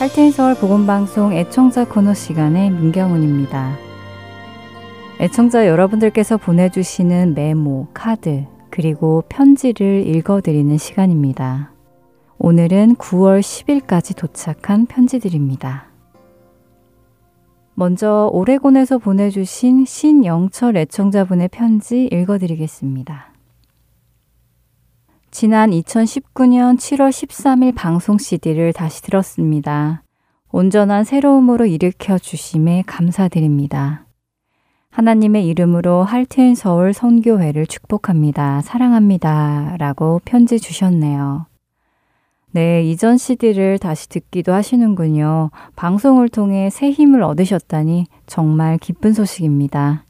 할테인 서울 보건방송 애청자 코너 시간의 민경훈입니다. 애청자 여러분들께서 보내주시는 메모, 카드, 그리고 편지를 읽어드리는 시간입니다. 오늘은 9월 10일까지 도착한 편지들입니다. 먼저 오레곤에서 보내주신 신영철 애청자분의 편지 읽어드리겠습니다. 지난 2019년 7월 13일 방송 CD를 다시 들었습니다. 온전한 새로움으로 일으켜 주심에 감사드립니다. 하나님의 이름으로 할트인 서울 선교회를 축복합니다. 사랑합니다. 라고 편지 주셨네요. 네, 이전 CD를 다시 듣기도 하시는군요. 방송을 통해 새 힘을 얻으셨다니 정말 기쁜 소식입니다.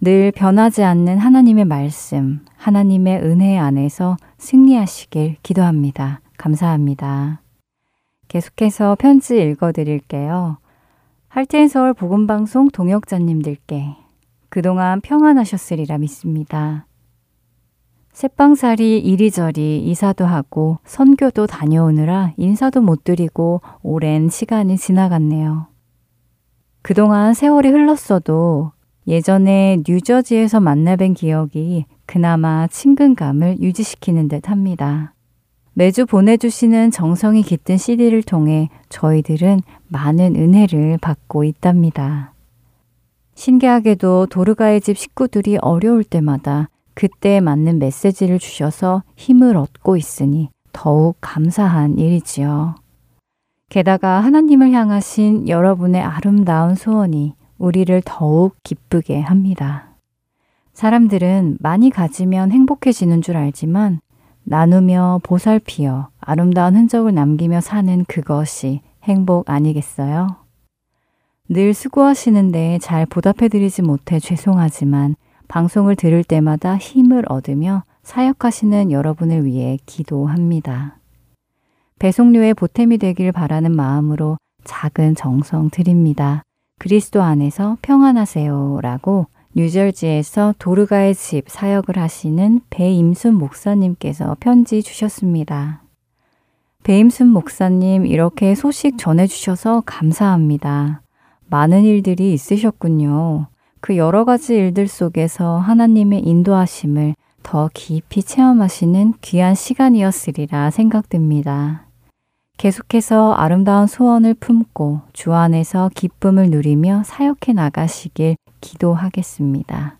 늘 변하지 않는 하나님의 말씀, 하나님의 은혜 안에서 승리하시길 기도합니다. 감사합니다. 계속해서 편지 읽어 드릴게요. 할테인 서울 복음 방송 동역자님들께 그동안 평안하셨으리라 믿습니다. 새빵살이 이리저리 이사도 하고 선교도 다녀오느라 인사도 못 드리고 오랜 시간이 지나갔네요. 그동안 세월이 흘렀어도 예전에 뉴저지에서 만나뵌 기억이 그나마 친근감을 유지시키는 듯 합니다. 매주 보내주시는 정성이 깃든 CD를 통해 저희들은 많은 은혜를 받고 있답니다. 신기하게도 도르가의 집 식구들이 어려울 때마다 그때 맞는 메시지를 주셔서 힘을 얻고 있으니 더욱 감사한 일이지요. 게다가 하나님을 향하신 여러분의 아름다운 소원이 우리를 더욱 기쁘게 합니다. 사람들은 많이 가지면 행복해지는 줄 알지만 나누며 보살피어 아름다운 흔적을 남기며 사는 그것이 행복 아니겠어요? 늘 수고하시는데 잘 보답해드리지 못해 죄송하지만 방송을 들을 때마다 힘을 얻으며 사역하시는 여러분을 위해 기도합니다. 배송료의 보탬이 되길 바라는 마음으로 작은 정성 드립니다. 그리스도 안에서 평안하세요. 라고 뉴저지에서 도르가의 집 사역을 하시는 배임순 목사님께서 편지 주셨습니다. 배임순 목사님 이렇게 소식 전해주셔서 감사합니다. 많은 일들이 있으셨군요. 그 여러 가지 일들 속에서 하나님의 인도하심을 더 깊이 체험하시는 귀한 시간이었으리라 생각됩니다. 계속해서 아름다운 소원을 품고 주 안에서 기쁨을 누리며 사역해 나가시길 기도하겠습니다.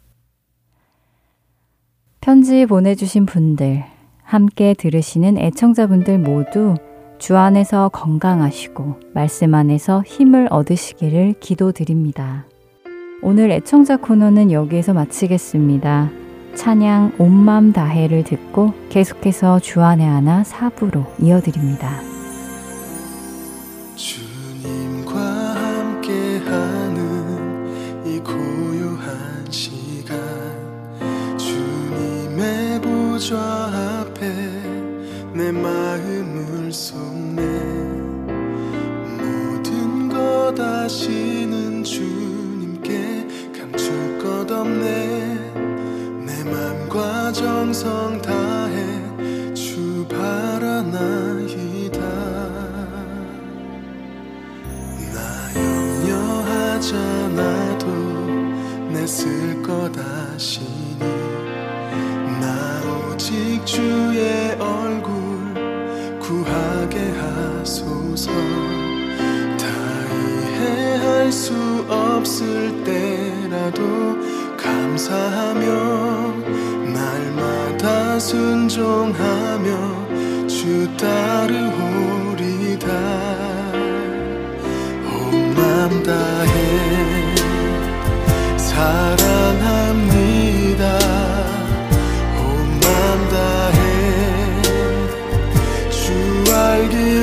편지 보내주신 분들, 함께 들으시는 애청자분들 모두 주 안에서 건강하시고 말씀 안에서 힘을 얻으시기를 기도드립니다. 오늘 애청자 코너는 여기에서 마치겠습니다. 찬양 온맘 다해를 듣고 계속해서 주안의 하나 사부로 이어드립니다. 보좌 앞에 내 마음을 쏟네. 모든 것 아시는 주님께 감출 것 없네. 내 맘과 정성 다해 주 바라나이다. 나 염려하잖아도 내 쓸 것 아시니 주의 얼굴 구하게 하소서. 다 이해할 수 없을 때라도 감사하며 날마다 순종하며 주 따르오리다. 온맘 다해 사랑합니다 알기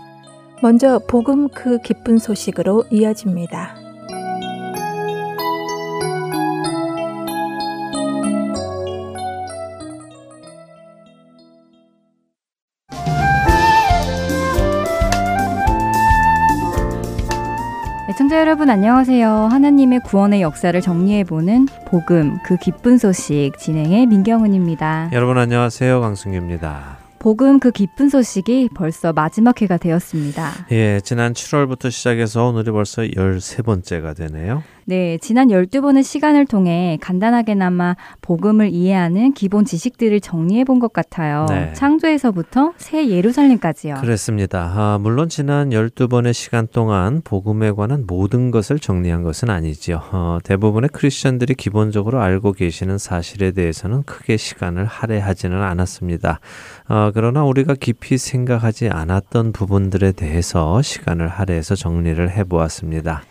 먼저 복음 그 기쁜 소식으로 이어집니다. 애청자 여러분 안녕하세요. 하나님의 구원의 역사를 정리해보는 복음 그 기쁜 소식 진행의 민경은입니다. 여러분 안녕하세요. 강승규입니다. 복음 그 기쁜 소식이 벌써 마지막 회가 되었습니다. 예, 지난 7월부터 시작해서 오늘이 벌써 13번째가 되네요. 네, 지난 12번의 시간을 통해 간단하게나마 복음을 이해하는 기본 지식들을 정리해 본 것 같아요. 네. 창조에서부터 새 예루살렘까지요. 그렇습니다. 아, 물론 지난 12번의 시간 동안 복음에 관한 모든 것을 정리한 것은 아니지요. 어, 대부분의 크리스천들이 기본적으로 알고 계시는 사실에 대해서는 크게 시간을 할애하지는 않았습니다. 어, 그러나 우리가 깊이 생각하지 않았던 부분들에 대해서 시간을 할애해서 정리를 해 보았습니다.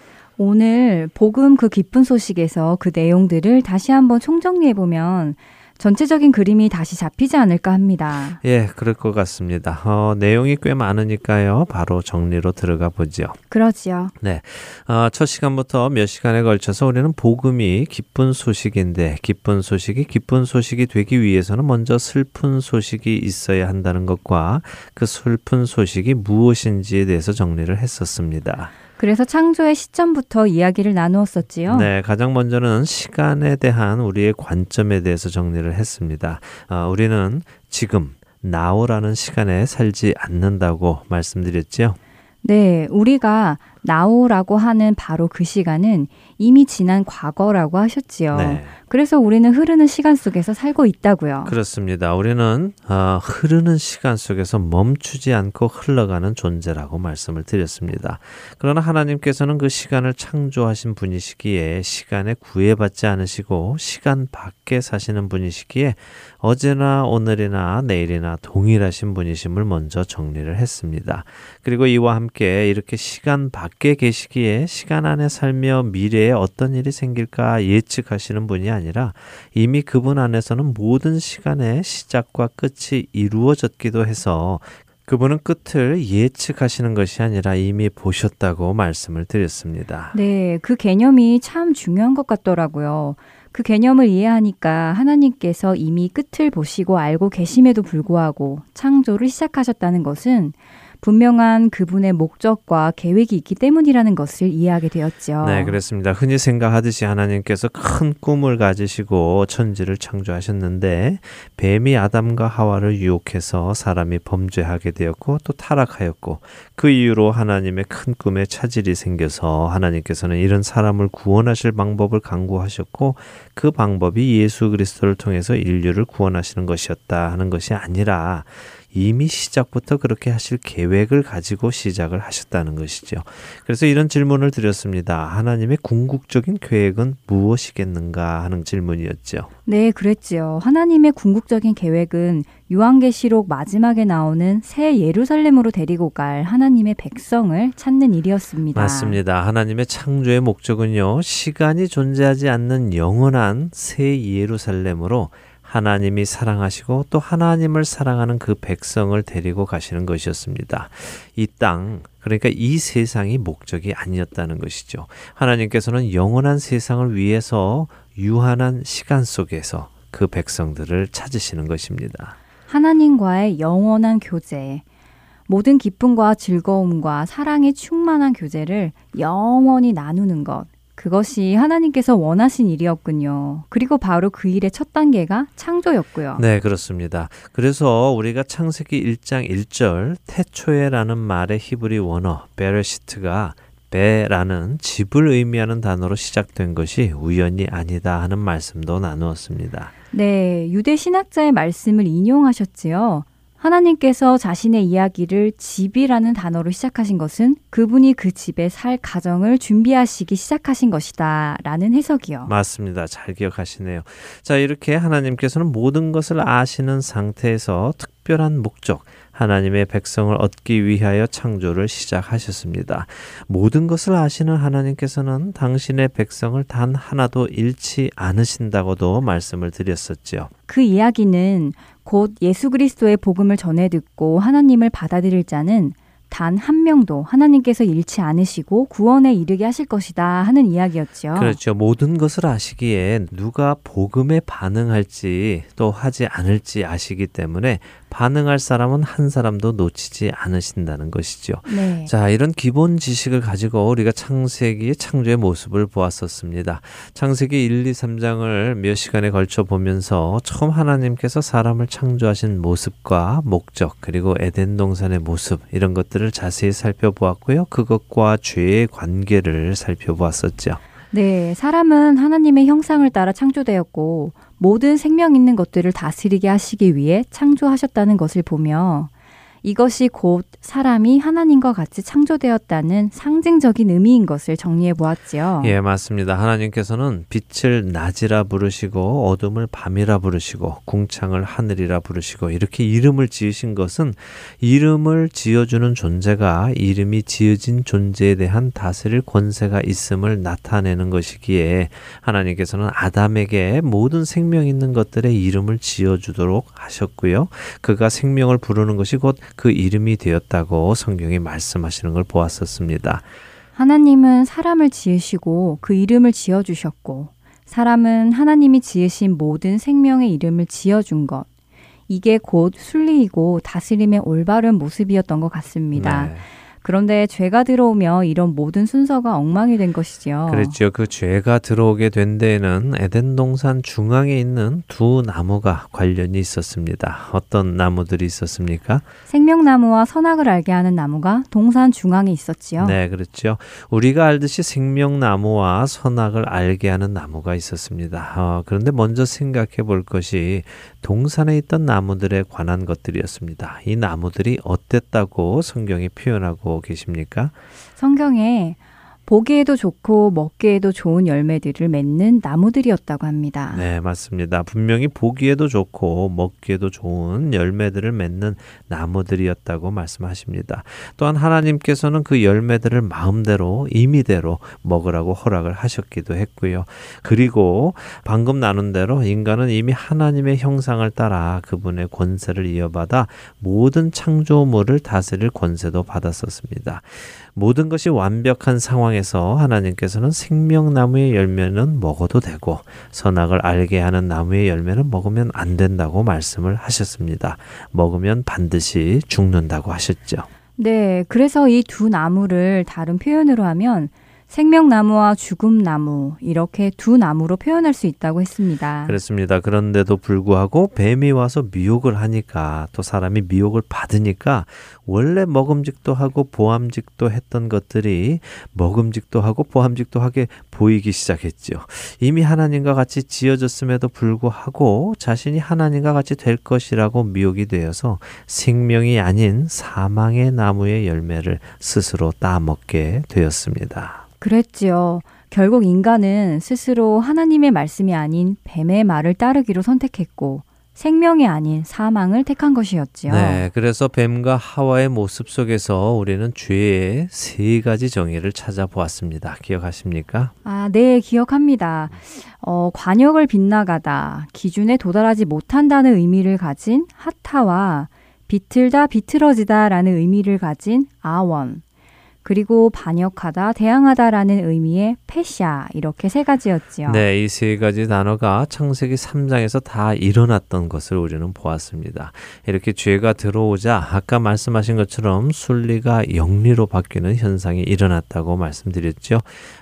오늘 복음 그 기쁜 소식에서 그 내용들을 다시 한번 총정리해 보면 전체적인 그림이 다시 잡히지 않을까 합니다. 예, 그럴 것 같습니다. 어, 내용이 꽤 많으니까요. 바로 정리로 들어가 보죠. 그러지요. 네. 어, 첫 시간부터 몇 시간에 걸쳐서 우리는 복음이 기쁜 소식인데 기쁜 소식이 기쁜 소식이 되기 위해서는 먼저 슬픈 소식이 있어야 한다는 것과 그 슬픈 소식이 무엇인지에 대해서 정리를 했었습니다. 그래서 창조의 시점부터 이야기를 나누었었지요. 네, 가장 먼저는 시간에 대한 우리의 관점에 대해서 정리를 했습니다. 어, 우리는 지금 나오라는 시간에 살지 않는다고 말씀드렸죠. 네, 우리가 나오라고 하는 바로 그 시간은 이미 지난 과거라고 하셨지요. 네. 그래서 우리는 흐르는 시간 속에서 살고 있다고요. 그렇습니다. 우리는 어, 흐르는 시간 속에서 멈추지 않고 흘러가는 존재라고 말씀을 드렸습니다. 그러나 하나님께서는 그 시간을 창조하신 분이시기에 시간에 구애받지 않으시고 시간 밖에 사시는 분이시기에 어제나 오늘이나 내일이나 동일하신 분이심을 먼저 정리를 했습니다. 그리고 이와 함께 이렇게 시간 밖에 계시기에 시간 안에 살며 미래에 어떤 일이 생길까 예측하시는 분이 아니라 이미 그분 안에서는 모든 시간의 시작과 끝이 이루어졌기도 해서 그분은 끝을 예측하시는 것이 아니라 이미 보셨다고 말씀을 드렸습니다. 네, 그 개념이 참 중요한 것 같더라고요. 그 개념을 이해하니까 하나님께서 이미 끝을 보시고 알고 계심에도 불구하고 창조를 시작하셨다는 것은 분명한 그분의 목적과 계획이 있기 때문이라는 것을 이해하게 되었죠. 네, 그렇습니다. 흔히 생각하듯이 하나님께서 큰 꿈을 가지시고 천지를 창조하셨는데 뱀이 아담과 하와를 유혹해서 사람이 범죄하게 되었고 또 타락하였고 그 이후로 하나님의 큰 꿈에 차질이 생겨서 하나님께서는 이런 사람을 구원하실 방법을 강구하셨고 그 방법이 예수 그리스도를 통해서 인류를 구원하시는 것이었다 하는 것이 아니라 이미 시작부터 그렇게 하실 계획을 가지고 시작을 하셨다는 것이죠. 그래서 이런 질문을 드렸습니다. 하나님의 궁극적인 계획은 무엇이겠는가 하는 질문이었죠. 네, 그랬지요. 하나님의 궁극적인 계획은 유한계시록 마지막에 나오는 새 예루살렘으로 데리고 갈 하나님의 백성을 찾는 일이었습니다. 맞습니다. 하나님의 창조의 목적은요. 시간이 존재하지 않는 영원한 새 예루살렘으로 하나님이 사랑하시고 또 하나님을 사랑하는 그 백성을 데리고 가시는 것이었습니다. 이 땅, 그러니까 이 세상이 목적이 아니었다는 것이죠. 하나님께서는 영원한 세상을 위해서 유한한 시간 속에서 그 백성들을 찾으시는 것입니다. 하나님과의 영원한 교제, 모든 기쁨과 즐거움과 사랑에 충만한 교제를 영원히 나누는 것. 그것이 하나님께서 원하신 일이었군요. 그리고 바로 그 일의 첫 단계가 창조였고요. 네, 그렇습니다. 그래서 우리가 창세기 1장 1절 태초에라는 말의 히브리 원어 베르시트가 배라는 집을 의미하는 단어로 시작된 것이 우연이 아니다 하는 말씀도 나누었습니다. 네, 유대 신학자의 말씀을 인용하셨지요. 하나님께서 자신의 이야기를 집이라는 단어로 시작하신 것은 그분이 그 집에 살 가정을 준비하시기 시작하신 것이다. 라는 해석이요. 맞습니다. 잘 기억하시네요. 자, 이렇게 하나님께서는 모든 것을 아시는 상태에서 특별한 목적, 하나님의 백성을 얻기 위하여 창조를 시작하셨습니다. 모든 것을 아시는 하나님께서는 당신의 백성을 단 하나도 잃지 않으신다고도 말씀을 드렸었지요. 그 이야기는 곧 예수 그리스도의 복음을 전해 듣고 하나님을 받아들일 자는 단 한 명도 하나님께서 잃지 않으시고 구원에 이르게 하실 것이다 하는 이야기였죠. 그렇죠. 모든 것을 아시기에 누가 복음에 반응할지 또 하지 않을지 아시기 때문에 반응할 사람은 한 사람도 놓치지 않으신다는 것이죠. 네. 자, 이런 기본 지식을 가지고 우리가 창세기의 창조의 모습을 보았었습니다. 창세기 1, 2, 3장을 몇 시간에 걸쳐 보면서 처음 하나님께서 사람을 창조하신 모습과 목적, 그리고 에덴 동산의 모습, 이런 것들을 자세히 살펴보았고요. 그것과 죄의 관계를 살펴보았었죠. 네, 사람은 하나님의 형상을 따라 창조되었고 모든 생명 있는 것들을 다스리게 하시기 위해 창조하셨다는 것을 보며 이것이 곧 사람이 하나님과 같이 창조되었다는 상징적인 의미인 것을 정리해 보았지요. 예, 맞습니다. 하나님께서는 빛을 낮이라 부르시고 어둠을 밤이라 부르시고 궁창을 하늘이라 부르시고 이렇게 이름을 지으신 것은 이름을 지어주는 존재가 이름이 지어진 존재에 대한 다스릴 권세가 있음을 나타내는 것이기에 하나님께서는 아담에게 모든 생명 있는 것들의 이름을 지어주도록 하셨고요. 그가 생명을 부르는 것이 곧그 이름이 되었다고 성경이 말씀하시는 걸 보았었습니다. 하나님은 사람을 지으시고 그 이름을 지어주셨고, 사람은 하나님이 지으신 모든 생명의 이름을 지어준 것. 이게 곧 순리이고 다스림의 올바른 모습이었던 것 같습니다. 네. 그런데 죄가 들어오며 이런 모든 순서가 엉망이 된 것이지요. 그랬죠. 그 죄가 들어오게 된 데에는 에덴 동산 중앙에 있는 두 나무가 관련이 있었습니다. 어떤 나무들이 있었습니까? 생명나무와 선악을 알게 하는 나무가 동산 중앙에 있었지요. 네, 그렇죠. 우리가 알듯이 생명나무와 선악을 알게 하는 나무가 있었습니다. 어, 그런데 먼저 생각해 볼 것이 동산에 있던 나무들에 관한 것들이었습니다. 이 나무들이 어땠다고 성경이 표현하고 계십니까? 성경에 보기에도 좋고 먹기에도 좋은 열매들을 맺는 나무들이었다고 합니다. 네, 맞습니다. 분명히 보기에도 좋고 먹기에도 좋은 열매들을 맺는 나무들이었다고 말씀하십니다. 또한 하나님께서는 그 열매들을 마음대로 임의대로 먹으라고 허락을 하셨기도 했고요. 그리고 방금 나눈 대로 인간은 이미 하나님의 형상을 따라 그분의 권세를 이어받아 모든 창조물을 다스릴 권세도 받았었습니다. 모든 것이 완벽한 상황에서 하나님께서는 생명나무의 열매는 먹어도 되고 선악을 알게 하는 나무의 열매는 먹으면 안 된다고 말씀을 하셨습니다. 먹으면 반드시 죽는다고 하셨죠. 네, 그래서 이 두 나무를 다른 표현으로 하면 생명나무와 죽음나무 이렇게 두 나무로 표현할 수 있다고 했습니다. 그렇습니다. 그런데도 불구하고 뱀이 와서 미혹을 하니까 또 사람이 미혹을 받으니까 원래 먹음직도 하고 보암직도 했던 것들이 먹음직도 하고 보암직도 하게 보이기 시작했죠. 이미 하나님과 같이 지어졌음에도 불구하고 자신이 하나님과 같이 될 것이라고 미혹이 되어서 생명이 아닌 사망의 나무의 열매를 스스로 따먹게 되었습니다. 그랬지요. 결국 인간은 스스로 하나님의 말씀이 아닌 뱀의 말을 따르기로 선택했고 생명이 아닌 사망을 택한 것이었지요. 네, 그래서 뱀과 하와의 모습 속에서 우리는 죄의 세 가지 정의를 찾아보았습니다. 기억하십니까? 아, 네, 기억합니다. 어, 관역을 빗나가다, 기준에 도달하지 못한다는 의미를 가진 하타와 비틀다, 비틀어지다라는 의미를 가진 아원, 그리고 반역하다, 대항하다라는 의미의 페샤 이렇게 세 가지였지요. 네, 이 세 가지 단어가 창세기 3장에서 다 일어났던 것을 우리는 보았습니다. 이렇게 죄가 들어오자 아까 말씀하신 것처럼 순리가 영리로 바뀌는 현상이 일어났다고 말씀드렸죠.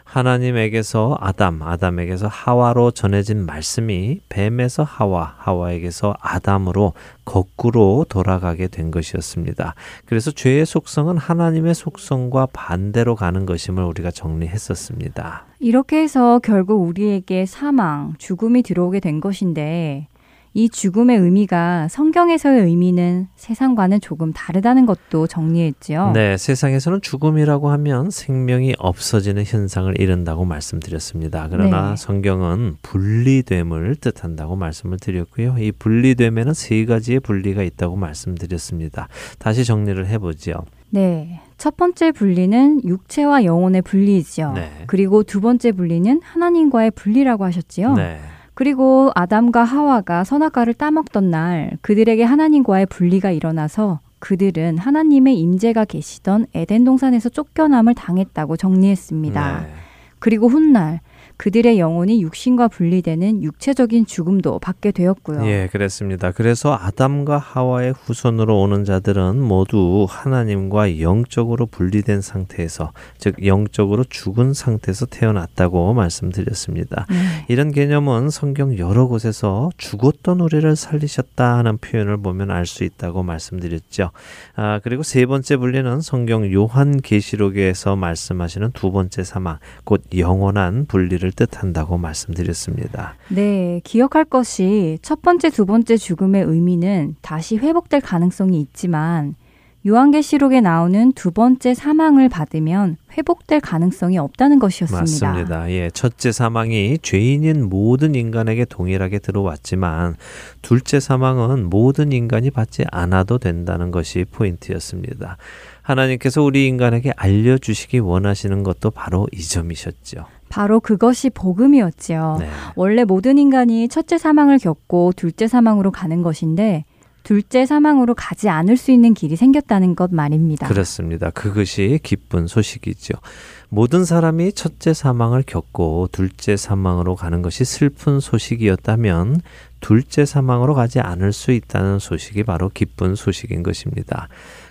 하나님에게서 아담, 아담에게서 하와로 전해진 말씀이 뱀에서 하와, 하와에게서 아담으로 거꾸로 돌아가게 된 것이었습니다. 그래서 죄의 속성은 하나님의 속성과 반대로 가는 것임을 우리가 정리했었습니다. 이렇게 해서 결국 우리에게 사망, 죽음이 들어오게 된 것인데 이 죽음의 의미가 성경에서의 의미는 세상과는 조금 다르다는 것도 정리했지요. 네, 세상에서는 죽음이라고 하면 생명이 없어지는 현상을 이른다고 말씀드렸습니다. 그러나 네. 성경은 분리됨을 뜻한다고 말씀을 드렸고요. 이 분리됨에는 세 가지의 분리가 있다고 말씀드렸습니다. 다시 정리를 해보지요. 네. 첫 번째 분리는 육체와 영혼의 분리이지요. 네. 그리고 두 번째 분리는 하나님과의 분리라고 하셨지요. 네. 그리고 아담과 하와가 선악과를 따먹던 날 그들에게 하나님과의 분리가 일어나서 그들은 하나님의 임재가 계시던 에덴 동산에서 쫓겨남을 당했다고 정리했습니다. 네. 그리고 훗날 그들의 영혼이 육신과 분리되는 육체적인 죽음도 받게 되었고요. 예, 그랬습니다. 그래서 아담과 하와의 후손으로 오는 자들은 모두 하나님과 영적으로 분리된 상태에서, 즉 영적으로 죽은 상태에서 태어났다고 말씀드렸습니다. 네. 이런 개념은 성경 여러 곳에서 죽었던 우리를 살리셨다 하는 표현을 보면 알 수 있다고 말씀드렸죠. 아, 그리고 세 번째 분리는 성경 요한계시록에서 말씀하시는 두 번째 사망, 곧 영원한 분리를 뜻한다고 말씀드렸습니다. 네, 기억할 것이 첫 번째, 두 번째 죽음의 의미는 다시 회복될 가능성이 있지만 요한계시록에 나오는 두 번째 사망을 받으면 회복될 가능성이 없다는 것이었습니다. 맞습니다. 예, 첫째 사망이 죄인인 모든 인간에게 동일하게 들어왔지만 둘째 사망은 모든 인간이 받지 않아도 된다는 것이 포인트였습니다. 하나님께서 우리 인간에게 알려주시기 원하시는 것도 바로 이 점이셨죠. 바로 그것이 복음이었지요. 네. 원래 모든 인간이 첫째 사망을 겪고 둘째 사망으로 가는 것인데 둘째 사망으로 가지 않을 수 있는 길이 생겼다는 것 말입니다. 그렇습니다. 그것이 기쁜 소식이죠. 모든 사람이 첫째 사망을 겪고 둘째 사망으로 가는 것이 슬픈 소식이었다면 둘째 사망으로 가지 않을 수 있다는 소식이 바로 기쁜 소식인 것입니다.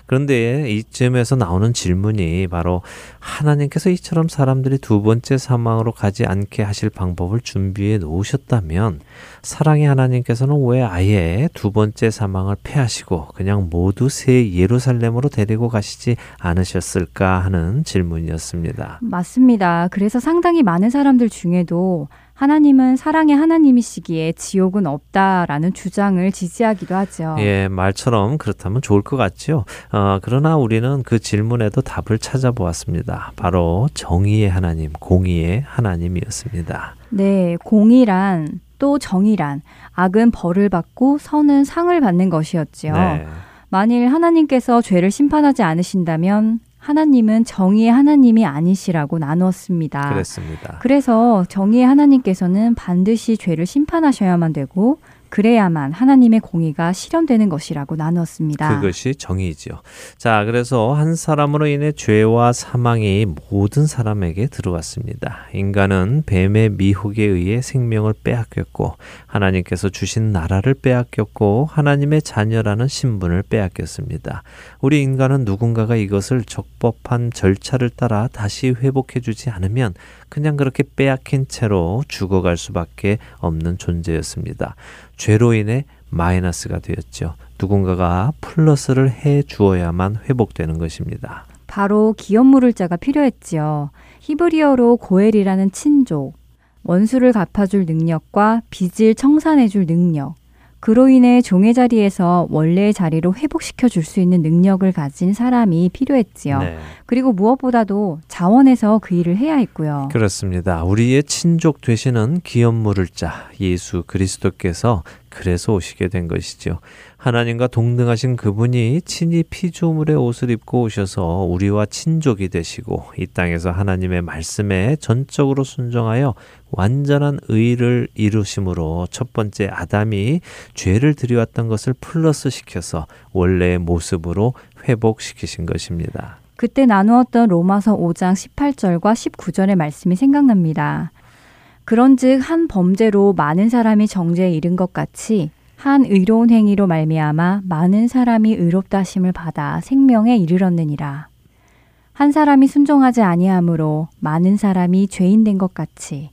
그런데 이쯤에서 나오는 질문이 바로 하나님께서 이처럼 사람들이 두 번째 사망으로 가지 않게 하실 방법을 준비해 놓으셨다면 사랑의 하나님께서는 왜 아예 두 번째 사망을 패하시고 그냥 모두 새 예루살렘으로 데리고 가시지 않으셨을까 하는 질문이었습니다. 맞습니다. 그래서 상당히 많은 사람들 중에도 하나님은 사랑의 하나님이시기에 지옥은 없다라는 주장을 지지하기도 하죠. 예, 말처럼 그렇다면 좋을 것 같죠. 어, 그러나 우리는 그 질문에도 답을 찾아보았습니다. 바로 정의의 하나님, 공의의 하나님이었습니다. 네, 공의란 또 정의란 악은 벌을 받고 선은 상을 받는 것이었지요. 네. 만일 하나님께서 죄를 심판하지 않으신다면 하나님은 정의의 하나님이 아니시라고 나누었습니다. 그랬습니다. 그래서 정의의 하나님께서는 반드시 죄를 심판하셔야만 되고 그래야만 하나님의 공의가 실현되는 것이라고 나누었습니다. 그것이 정의지요. 자, 그래서 한 사람으로 인해 죄와 사망이 모든 사람에게 들어왔습니다. 인간은 뱀의 미혹에 의해 생명을 빼앗겼고 하나님께서 주신 나라를 빼앗겼고 하나님의 자녀라는 신분을 빼앗겼습니다. 우리 인간은 누군가가 이것을 적법한 절차를 따라 다시 회복해 주지 않으면 그냥 그렇게 빼앗긴 채로 죽어갈 수밖에 없는 존재였습니다. 죄로 인해 마이너스가 되었죠. 누군가가 플러스를 해 주어야만 회복되는 것입니다. 바로 기업 물을 자가 필요했지요. 히브리어로 고엘이라는 친족, 원수를 갚아줄 능력과 빚을 청산해줄 능력, 그로 인해 종의 자리에서 원래의 자리로 회복시켜 줄 수 있는 능력을 가진 사람이 필요했지요. 네. 그리고 무엇보다도 자원에서 그 일을 해야 했고요. 그렇습니다. 우리의 친족 되시는 기업 물을 자 예수 그리스도께서 그래서 오시게 된 것이죠. 하나님과 동등하신 그분이 친히 피조물의 옷을 입고 오셔서 우리와 친족이 되시고 이 땅에서 하나님의 말씀에 전적으로 순종하여 완전한 의를 이루심으로 첫 번째 아담이 죄를 들여왔던 것을 플러스 시켜서 원래의 모습으로 회복시키신 것입니다. 그때 나누었던 로마서 5장 18절과 19절의 말씀이 생각납니다. 그런즉 한 범죄로 많은 사람이 정죄에 이른 것 같이 한 의로운 행위로 말미암아 많은 사람이 의롭다 하심을 받아 생명에 이르렀느니라. 한 사람이 순종하지 아니함으로 많은 사람이 죄인 된 것 같이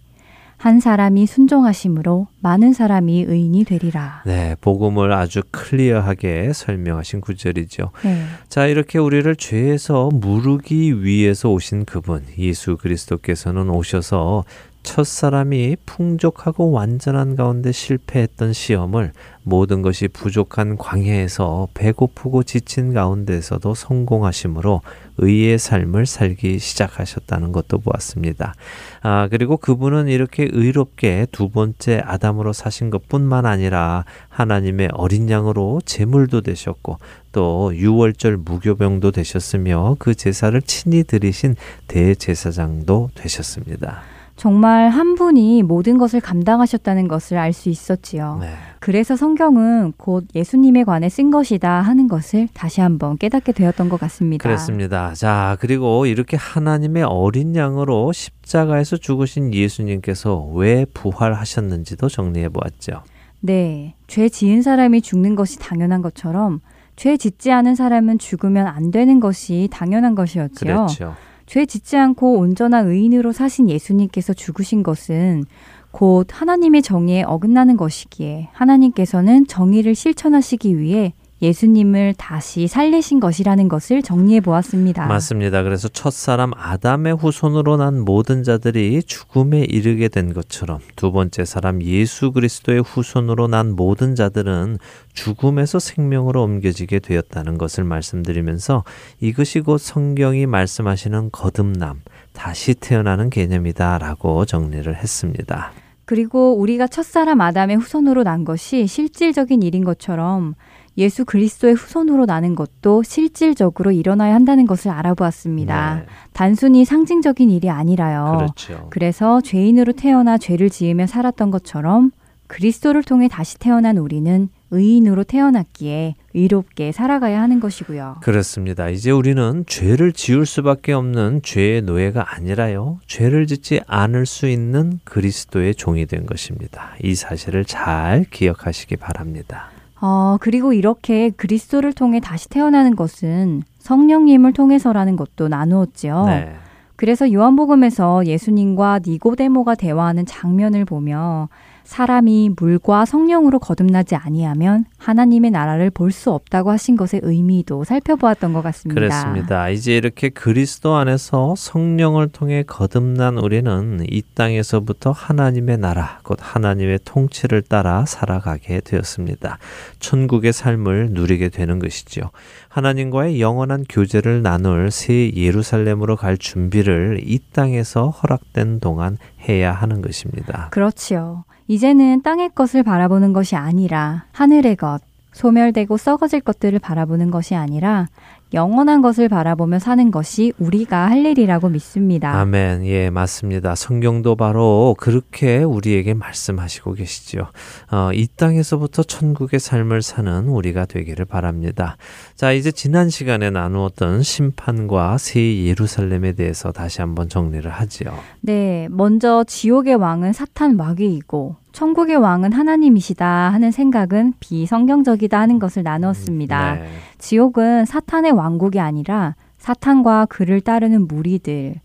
한 사람이 순종하심으로 많은 사람이 의인이 되리라. 네, 복음을 아주 클리어하게 설명하신 구절이죠. 네. 자, 이렇게 우리를 죄에서 무르기 위해서 오신 그분, 예수 그리스도께서는 오셔서 첫사람이 풍족하고 완전한 가운데 실패했던 시험을 모든 것이 부족한 광야에서 배고프고 지친 가운데서도 성공하심으로 의의 삶을 살기 시작하셨다는 것도 보았습니다. 아, 그리고 그분은 이렇게 의롭게 두 번째 아담으로 사신 것 뿐만 아니라 하나님의 어린 양으로 제물도 되셨고 또 유월절 무교병도 되셨으며 그 제사를 친히 드리신 대제사장도 되셨습니다. 정말 한 분이 모든 것을 감당하셨다는 것을 알 수 있었지요. 네. 그래서 성경은 곧 예수님에 관해 쓴 것이다 하는 것을 다시 한번 깨닫게 되었던 것 같습니다. 그렇습니다. 자, 그리고 이렇게 하나님의 어린 양으로 십자가에서 죽으신 예수님께서 왜 부활하셨는지도 정리해 보았죠. 네. 죄 지은 사람이 죽는 것이 당연한 것처럼 죄 짓지 않은 사람은 죽으면 안 되는 것이 당연한 것이었지요. 그렇죠. 죄 짓지 않고 온전한 의인으로 사신 예수님께서 죽으신 것은 곧 하나님의 정의에 어긋나는 것이기에 하나님께서는 정의를 실천하시기 위해 예수님을 다시 살리신 것이라는 것을 정리해 보았습니다. 맞습니다. 그래서 첫사람 아담의 후손으로 난 모든 자들이 죽음에 이르게 된 것처럼 두 번째 사람 예수 그리스도의 후손으로 난 모든 자들은 죽음에서 생명으로 옮겨지게 되었다는 것을 말씀드리면서 이것이 곧 성경이 말씀하시는 거듭남, 다시 태어나는 개념이다라고 정리를 했습니다. 그리고 우리가 첫사람 아담의 후손으로 난 것이 실질적인 일인 것처럼 예수 그리스도의 후손으로 나는 것도 실질적으로 일어나야 한다는 것을 알아보았습니다. 네. 단순히 상징적인 일이 아니라요. 그렇죠. 그래서 죄인으로 태어나 죄를 지으며 살았던 것처럼 그리스도를 통해 다시 태어난 우리는 의인으로 태어났기에 의롭게 살아가야 하는 것이고요. 그렇습니다. 이제 우리는 죄를 지을 수밖에 없는 죄의 노예가 아니라요. 죄를 짓지 않을 수 있는 그리스도의 종이 된 것입니다. 이 사실을 잘 기억하시기 바랍니다. 어, 그리고 이렇게 그리스도를 통해 다시 태어나는 것은 성령님을 통해서라는 것도 나누었지요. 네. 그래서 요한복음에서 예수님과 니고데모가 대화하는 장면을 보며 사람이 물과 성령으로 거듭나지 아니하면 하나님의 나라를 볼 수 없다고 하신 것의 의미도 살펴보았던 것 같습니다. 그렇습니다. 이제 이렇게 그리스도 안에서 성령을 통해 거듭난 우리는 이 땅에서부터 하나님의 나라, 곧 하나님의 통치를 따라 살아가게 되었습니다. 천국의 삶을 누리게 되는 것이지요. 하나님과의 영원한 교제를 나눌 새 예루살렘으로 갈 준비를 이 땅에서 허락된 동안 해야 하는 것입니다. 그렇지요. 이제는 땅의 것을 바라보는 것이 아니라 하늘의 것, 소멸되고 썩어질 것들을 바라보는 것이 아니라 영원한 것을 바라보며 사는 것이 우리가 할 일이라고 믿습니다. 아멘. 예, 맞습니다. 성경도 바로 그렇게 우리에게 말씀하시고 계시죠. 어, 이 땅에서부터 천국의 삶을 사는 우리가 되기를 바랍니다. 자, 이제 지난 시간에 나누었던 심판과 새 예루살렘에 대해서 다시 한번 정리를 하지요. 네, 먼저 지옥의 왕은 사탄 마귀이고 천국의 왕은 하나님이시다 하는 생각은 비성경적이다 하는 것을 나누었습니다. 네. 지옥은 사탄의 왕국이 아니라 사탄과 그를 따르는 무리들,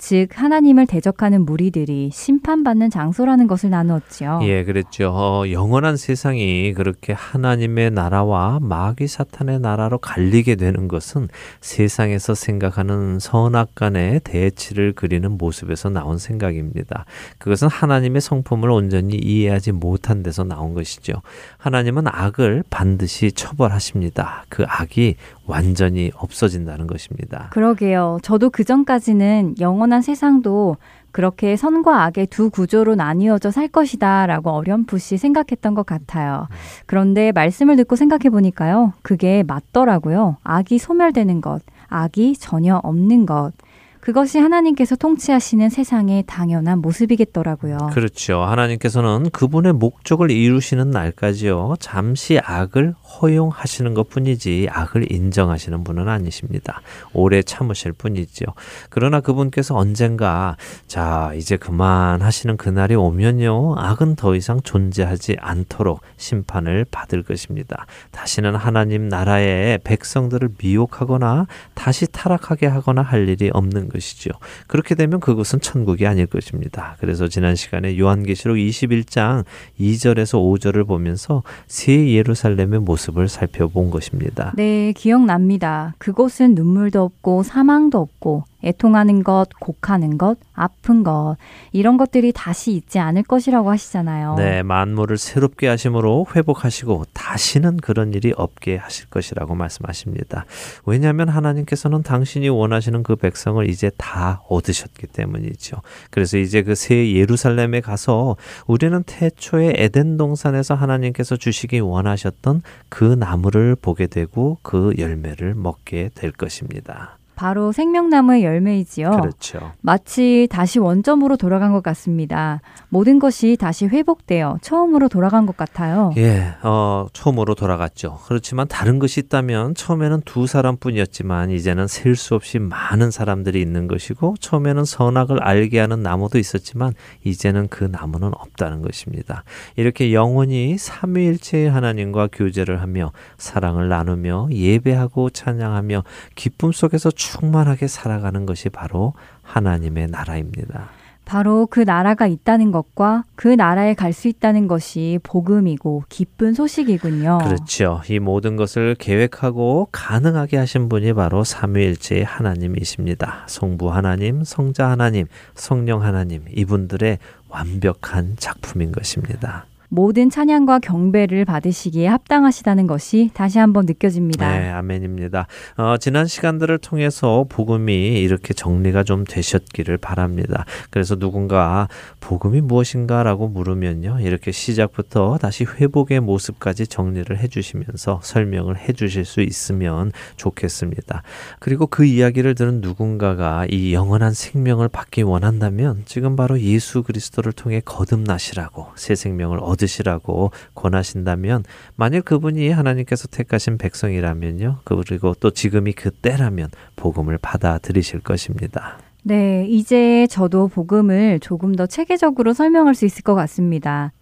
즉 하나님을 대적하는 무리들이 심판받는 장소라는 것을 나누었지요. 예, 그랬죠. 어, 영원한 세상이 그렇게 하나님의 나라와 마귀 사탄의 나라로 갈리게 되는 것은 세상에서 생각하는 선악 간의 대치를 그리는 모습에서 나온 생각입니다. 그것은 하나님의 성품을 온전히 이해하지 못한 데서 나온 것이죠. 하나님은 악을 반드시 처벌하십니다. 그 악이 완전히 없어진다는 것입니다. 그러게요. 저도 그 전까지는 영원한 세상도 그렇게 선과 악의 두 구조로 나뉘어져 살 것이다 라고 어렴풋이 생각했던 것 같아요. 그런데 말씀을 듣고 생각해 보니까요. 그게 맞더라고요. 악이 소멸되는 것, 악이 전혀 없는 것. 그것이 하나님께서 통치하시는 세상의 당연한 모습이겠더라고요. 그렇죠. 하나님께서는 그분의 목적을 이루시는 날까지요. 잠시 악을 허용하시는 것 뿐이지 악을 인정하시는 분은 아니십니다. 오래 참으실 뿐이지요. 그러나 그분께서 언젠가 자, 이제 그만 하시는 그날이 오면요. 악은 더 이상 존재하지 않도록 심판을 받을 것입니다. 다시는 하나님 나라의 백성들을 미혹하거나 다시 타락하게 하거나 할 일이 없는 것이죠. 그렇게 되면 그것은 천국이 아닐 것입니다. 그래서 지난 시간에 요한계시록 21장 2절에서 5절을 보면서 새 예루살렘의 모습을 살펴본 것입니다. 네, 기억납니다. 그곳은 눈물도 없고 사망도 없고 애통하는 것, 곡하는 것, 아픈 것, 이런 것들이 다시 있지 않을 것이라고 하시잖아요. 네, 만물을 새롭게 하심으로 회복하시고 다시는 그런 일이 없게 하실 것이라고 말씀하십니다. 왜냐하면 하나님께서는 당신이 원하시는 그 백성을 이제 다 얻으셨기 때문이죠. 그래서 이제 그 새 예루살렘에 가서 우리는 태초에 에덴 동산에서 하나님께서 주시기 원하셨던 그 나무를 보게 되고 그 열매를 먹게 될 것입니다. 바로 생명나무의 열매이지요. 그렇죠. 마치 다시 원점으로 돌아간 것 같습니다. 모든 것이 다시 회복되어 처음으로 돌아간 것 같아요. 예, 어, 처음으로 돌아갔죠. 그렇지만 다른 것이 있다면 처음에는 두 사람뿐이었지만 이제는 셀 수 없이 많은 사람들이 있는 것이고 처음에는 선악을 알게 하는 나무도 있었지만 이제는 그 나무는 없다는 것입니다. 이렇게 영원히 삼위일체의 하나님과 교제를 하며 사랑을 나누며 예배하고 찬양하며 기쁨 속에서 충만하게 살아가는 것이 바로 하나님의 나라입니다. 바로 그 나라가 있다는 것과 그 나라에 갈 수 있다는 것이 복음이고 기쁜 소식이군요. 그렇죠. 이 모든 것을 계획하고 가능하게 하신 분이 바로 삼위일체의 하나님이십니다. 성부 하나님, 성자 하나님, 성령 하나님 이분들의 완벽한 작품인 것입니다. 모든 찬양과 경배를 받으시기에 합당하시다는 것이 다시 한번 느껴집니다. 네, 아멘입니다. 어, 지난 시간들을 통해서 복음이 이렇게 정리가 좀 되셨기를 바랍니다. 그래서 누군가 복음이 무엇인가라고 물으면요. 이렇게 시작부터 다시 회복의 모습까지 정리를 해 주시면서 설명을 해 주실 수 있으면 좋겠습니다. 그리고 그 이야기를 들은 누군가가 이 영원한 생명을 받기 원한다면 지금 바로 예수 그리스도를 통해 거듭나시라고 새 생명을 얻 얻으시라고 권하신다면 만일 그분이 하나님께서 택하신 백성이라면요. 그리고 또 지금이 그 때라면 복음을 받아들이실 것입니다. 네, 이제 저도 복음을 조금 더 체계적으로 설명할 수 있을 것 같습니다.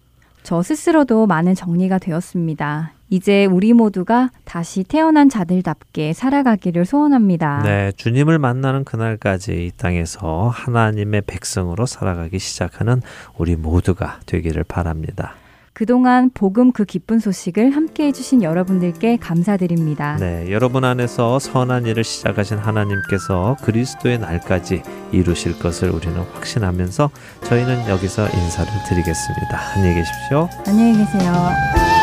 저 스스로도 많은 정리가 되었습니다. 이제 우리 모두가 다시 태어난 자들답게 살아가기를 소원합니다. 네, 주님을 만나는 그날까지 이 땅에서 하나님의 백성으로 살아가기 시작하는 우리 모두가 되기를 바랍니다. 그동안 복음 그 기쁜 소식을 함께 해주신 여러분들께 감사드립니다. 네, 여러분 안에서 선한 일을 시작하신 하나님께서 그리스도의 날까지 이루실 것을 우리는 확신하면서 저희는 여기서 인사를 드리겠습니다. 안녕히 계십시오. 안녕히 계세요.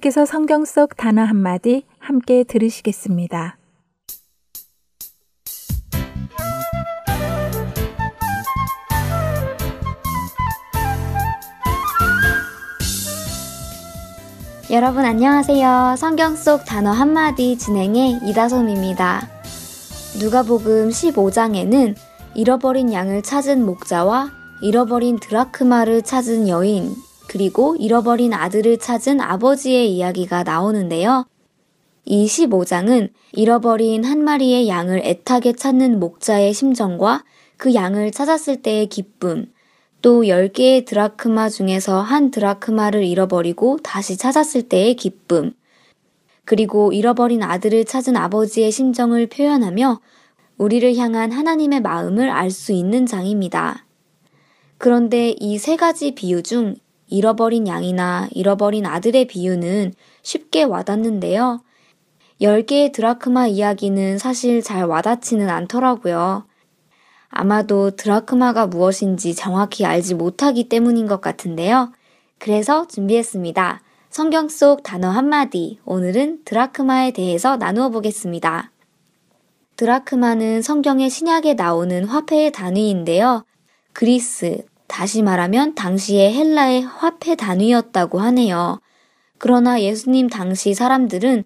계속해서 성경 속 단어 한마디 함께 들으시겠습니다. 여러분 안녕하세요. 성경 속 단어 한마디 진행의 이다솜입니다. 누가복음 15장에는 잃어버린 양을 찾은 목자와 잃어버린 드라크마를 찾은 여인, 그리고 잃어버린 아들을 찾은 아버지의 이야기가 나오는데요. 이 15장은 잃어버린 한 마리의 양을 애타게 찾는 목자의 심정과 그 양을 찾았을 때의 기쁨, 또 10개의 드라크마 중에서 한 드라크마를 잃어버리고 다시 찾았을 때의 기쁨, 그리고 잃어버린 아들을 찾은 아버지의 심정을 표현하며 우리를 향한 하나님의 마음을 알 수 있는 장입니다. 그런데 이 세 가지 비유 중 잃어버린 양이나 잃어버린 아들의 비유는 쉽게 와닿는데요. 10개의 드라크마 이야기는 사실 잘 와닿지는 않더라고요. 아마도 드라크마가 무엇인지 정확히 알지 못하기 때문인 것 같은데요. 그래서 준비했습니다. 성경 속 단어 한마디, 오늘은 드라크마에 대해서 나누어 보겠습니다. 드라크마는 성경의 신약에 나오는 화폐의 단위인데요. 그리스, 다시 말하면 당시의 헬라의 화폐 단위였다고 하네요. 그러나 예수님 당시 사람들은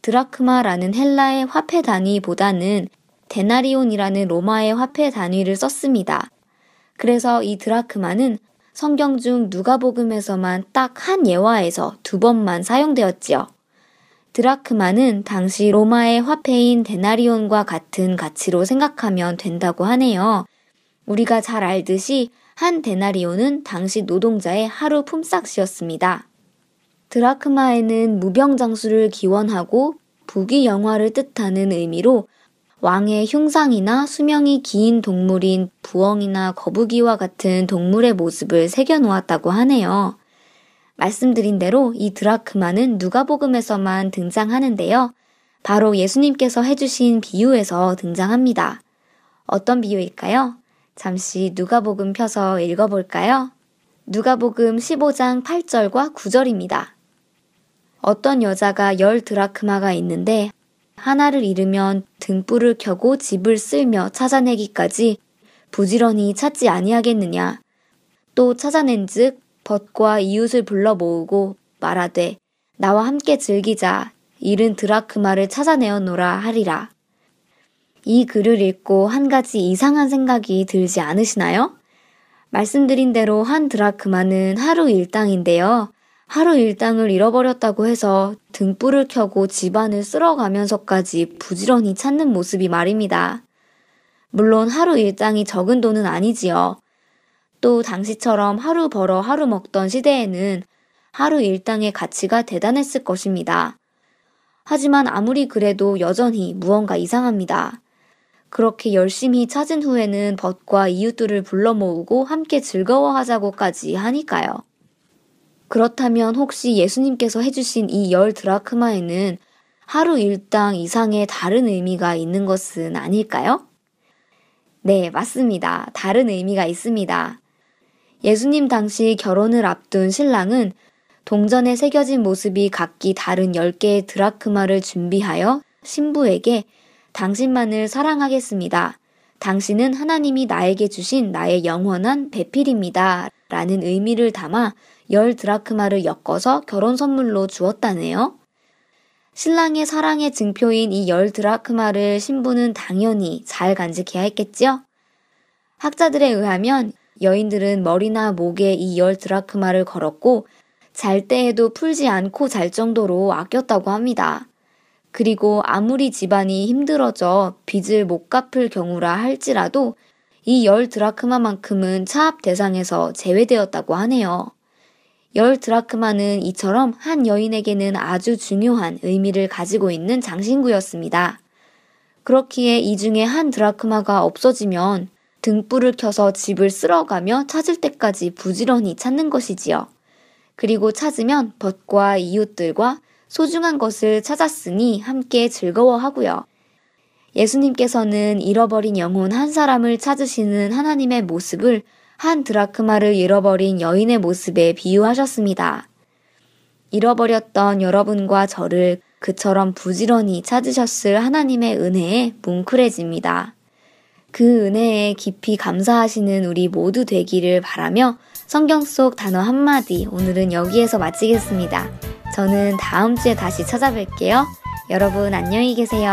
드라크마라는 헬라의 화폐 단위보다는 데나리온이라는 로마의 화폐 단위를 썼습니다. 그래서 이 드라크마는 성경 중 누가복음에서만 딱 한 예화에서 두 번만 사용되었지요. 드라크마는 당시 로마의 화폐인 데나리온과 같은 가치로 생각하면 된다고 하네요. 우리가 잘 알듯이 한 데나리오는 당시 노동자의 하루 품삯이었습니다. 드라크마에는 무병장수를 기원하고 부귀 영화를 뜻하는 의미로 왕의 흉상이나 수명이 긴 동물인 부엉이나 거북이와 같은 동물의 모습을 새겨놓았다고 하네요. 말씀드린 대로 이 드라크마는 누가복음에서만 등장하는데요. 바로 예수님께서 해주신 비유에서 등장합니다. 어떤 비유일까요? 잠시 누가복음 펴서 읽어볼까요? 누가복음 15장 8절과 9절입니다. 어떤 여자가 열 드라크마가 있는데 하나를 잃으면 등불을 켜고 집을 쓸며 찾아내기까지 부지런히 찾지 아니하겠느냐. 또 찾아낸즉 벗과 이웃을 불러 모으고 말하되 나와 함께 즐기자 잃은 드라크마를 찾아내었노라 하리라. 이 글을 읽고 한 가지 이상한 생각이 들지 않으시나요? 말씀드린 대로 한 드라크마는 하루 일당인데요. 하루 일당을 잃어버렸다고 해서 등불을 켜고 집안을 쓸어가면서까지 부지런히 찾는 모습이 말입니다. 물론 하루 일당이 적은 돈은 아니지요. 또 당시처럼 하루 벌어 하루 먹던 시대에는 하루 일당의 가치가 대단했을 것입니다. 하지만 아무리 그래도 여전히 무언가 이상합니다. 그렇게 열심히 찾은 후에는 벗과 이웃들을 불러 모으고 함께 즐거워하자고까지 하니까요. 그렇다면 혹시 예수님께서 해주신 이 열 드라크마에는 하루 일당 이상의 다른 의미가 있는 것은 아닐까요? 네, 맞습니다. 다른 의미가 있습니다. 예수님 당시 결혼을 앞둔 신랑은 동전에 새겨진 모습이 각기 다른 10개의 드라크마를 준비하여 신부에게 당신만을 사랑하겠습니다. 당신은 하나님이 나에게 주신 나의 영원한 배필입니다. 라는 의미를 담아 열 드라크마를 엮어서 결혼 선물로 주었다네요. 신랑의 사랑의 증표인 이 열 드라크마를 신부는 당연히 잘 간직해야 했겠지요? 학자들에 의하면 여인들은 머리나 목에 이 열 드라크마를 걸었고 잘 때에도 풀지 않고 잘 정도로 아꼈다고 합니다. 그리고 아무리 집안이 힘들어져 빚을 못 갚을 경우라 할지라도 이 열 드라크마만큼은 차압 대상에서 제외되었다고 하네요. 열 드라크마는 이처럼 한 여인에게는 아주 중요한 의미를 가지고 있는 장신구였습니다. 그렇기에 이 중에 한 드라크마가 없어지면 등불을 켜서 집을 쓸어가며 찾을 때까지 부지런히 찾는 것이지요. 그리고 찾으면 벗과 이웃들과 소중한 것을 찾았으니 함께 즐거워하고요. 예수님께서는 잃어버린 영혼 한 사람을 찾으시는 하나님의 모습을 한 드라크마를 잃어버린 여인의 모습에 비유하셨습니다. 잃어버렸던 여러분과 저를 그처럼 부지런히 찾으셨을 하나님의 은혜에 뭉클해집니다. 그 은혜에 깊이 감사하시는 우리 모두 되기를 바라며 성경 속 단어 한마디 오늘은 여기에서 마치겠습니다. 저는 다음 주에 다시 찾아뵐게요. 여러분 안녕히 계세요.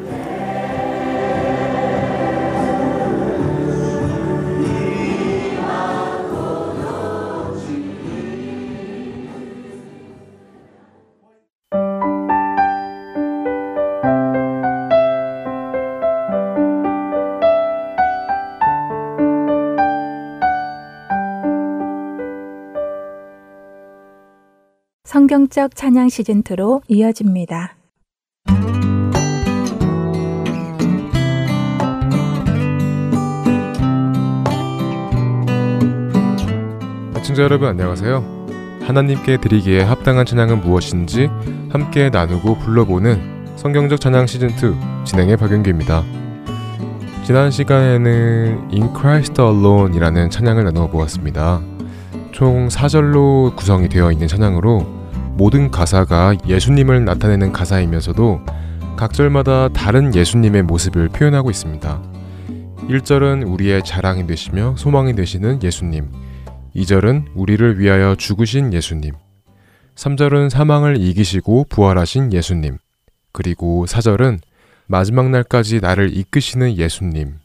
성경적 찬양 시즌2로 이어집니다. 시청자 여러분 안녕하세요. 하나님께 드리기에 합당한 찬양은 무엇인지 함께 나누고 불러보는 성경적 찬양 시즌2 진행의 박윤규입니다. 지난 시간에는 In Christ Alone이라는 찬양을 나누어 보았습니다. 총 4절로 구성이 되어 있는 찬양으로 모든 가사가 예수님을 나타내는 가사이면서도 각 절마다 다른 예수님의 모습을 표현하고 있습니다. 1절은 우리의 자랑이 되시며 소망이 되시는 예수님. 2절은 우리를 위하여 죽으신 예수님. 3절은 사망을 이기시고 부활하신 예수님. 그리고 4절은 마지막 날까지 나를 이끄시는 예수님.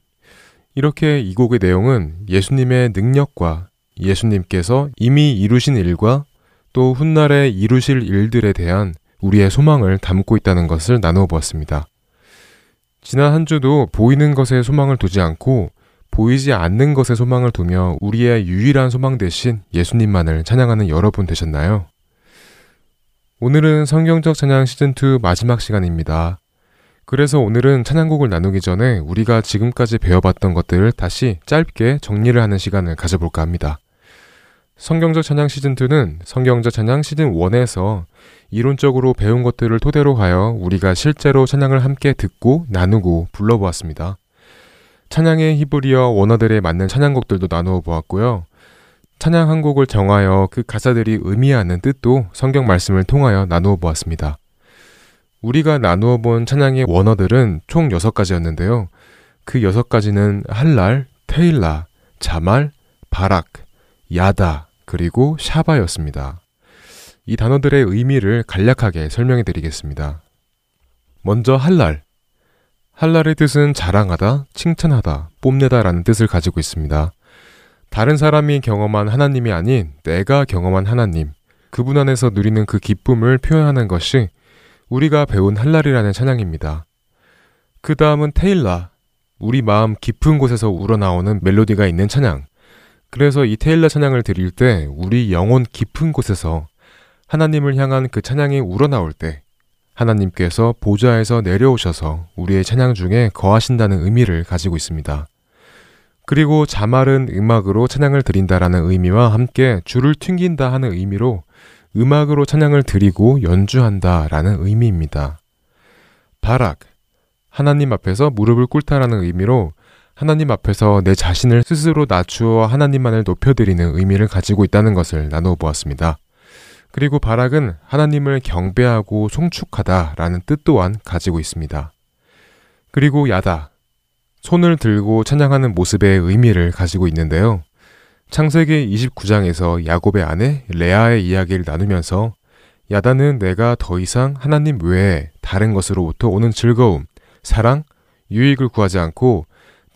이렇게 이 곡의 내용은 예수님의 능력과 예수님께서 이미 이루신 일과 또 훗날에 이루실 일들에 대한 우리의 소망을 담고 있다는 것을 나누어 보았습니다. 지난 한 주도 보이는 것에 소망을 두지 않고 보이지 않는 것에 소망을 두며 우리의 유일한 소망 대신 예수님만을 찬양하는 여러분 되셨나요? 오늘은 성경적 찬양 시즌2 마지막 시간입니다. 그래서 오늘은 찬양곡을 나누기 전에 우리가 지금까지 배워봤던 것들을 다시 짧게 정리를 하는 시간을 가져볼까 합니다. 성경적 찬양 시즌2는 성경적 찬양 시즌1에서 이론적으로 배운 것들을 토대로 하여 우리가 실제로 찬양을 함께 듣고 나누고 불러보았습니다. 찬양의 히브리어 원어들에 맞는 찬양곡들도 나누어 보았고요. 찬양 한 곡을 정하여 그 가사들이 의미하는 뜻도 성경 말씀을 통하여 나누어 보았습니다. 우리가 나누어 본 찬양의 원어들은 총 6가지였는데요. 그 6가지는 할랄, 테일라, 자말, 바락, 야다, 그리고 샤바였습니다. 이 단어들의 의미를 간략하게 설명해 드리겠습니다. 먼저 할랄. 할랄의 뜻은 자랑하다, 칭찬하다, 뽐내다 라는 뜻을 가지고 있습니다. 다른 사람이 경험한 하나님이 아닌 내가 경험한 하나님, 그분 안에서 누리는 그 기쁨을 표현하는 것이 우리가 배운 할랄이라는 찬양입니다. 그 다음은 테일라, 우리 마음 깊은 곳에서 우러나오는 멜로디가 있는 찬양. 그래서 이 테일라 찬양을 드릴 때 우리 영혼 깊은 곳에서 하나님을 향한 그 찬양이 우러나올 때 하나님께서 보좌에서 내려오셔서 우리의 찬양 중에 거하신다는 의미를 가지고 있습니다. 그리고 자말은 음악으로 찬양을 드린다라는 의미와 함께 줄을 튕긴다 하는 의미로 음악으로 찬양을 드리고 연주한다라는 의미입니다. 바락, 하나님 앞에서 무릎을 꿇다라는 의미로 하나님 앞에서 내 자신을 스스로 낮추어 하나님만을 높여드리는 의미를 가지고 있다는 것을 나누어 보았습니다. 그리고 바락은 하나님을 경배하고 송축하다라는 뜻 또한 가지고 있습니다. 그리고 야다, 손을 들고 찬양하는 모습의 의미를 가지고 있는데요. 창세기 29장에서 야곱의 아내 레아의 이야기를 나누면서 야다는 내가 더 이상 하나님 외에 다른 것으로부터 오는 즐거움, 사랑, 유익을 구하지 않고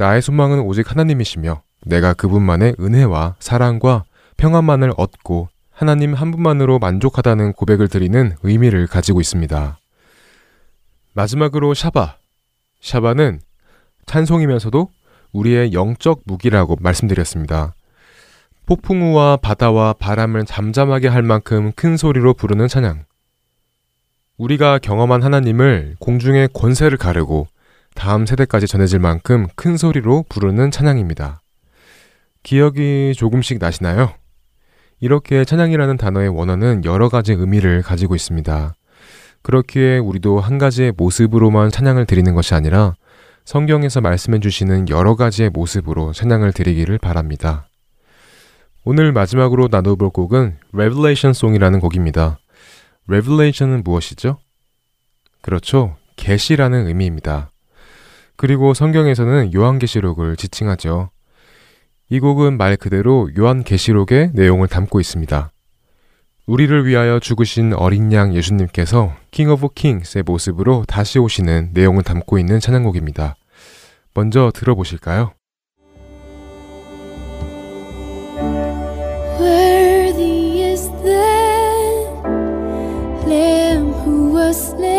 나의 소망은 오직 하나님이시며 내가 그분만의 은혜와 사랑과 평안만을 얻고 하나님 한 분만으로 만족하다는 고백을 드리는 의미를 가지고 있습니다. 마지막으로 샤바. 샤바는 찬송이면서도 우리의 영적 무기라고 말씀드렸습니다. 폭풍우와 바다와 바람을 잠잠하게 할 만큼 큰 소리로 부르는 찬양. 우리가 경험한 하나님을 공중의 권세를 가르고 다음 세대까지 전해질 만큼 큰 소리로 부르는 찬양입니다. 기억이 조금씩 나시나요? 이렇게 찬양이라는 단어의 원어는 여러 가지 의미를 가지고 있습니다. 그렇기에 우리도 한 가지의 모습으로만 찬양을 드리는 것이 아니라 성경에서 말씀해 주시는 여러 가지의 모습으로 찬양을 드리기를 바랍니다. 오늘 마지막으로 나눠볼 곡은 Revelation Song이라는 곡입니다. Revelation은 무엇이죠? 그렇죠. 계시라는 의미입니다. 그리고 성경에서는 요한계시록을 지칭하죠. 이 곡은 말 그대로 요한계시록의 내용을 담고 있습니다. 우리를 위하여 죽으신 어린 양 예수님께서 King of Kings의 모습으로 다시 오시는 내용을 담고 있는 찬양곡입니다. 먼저 들어보실까요? Worthy is the Lamb who was slain.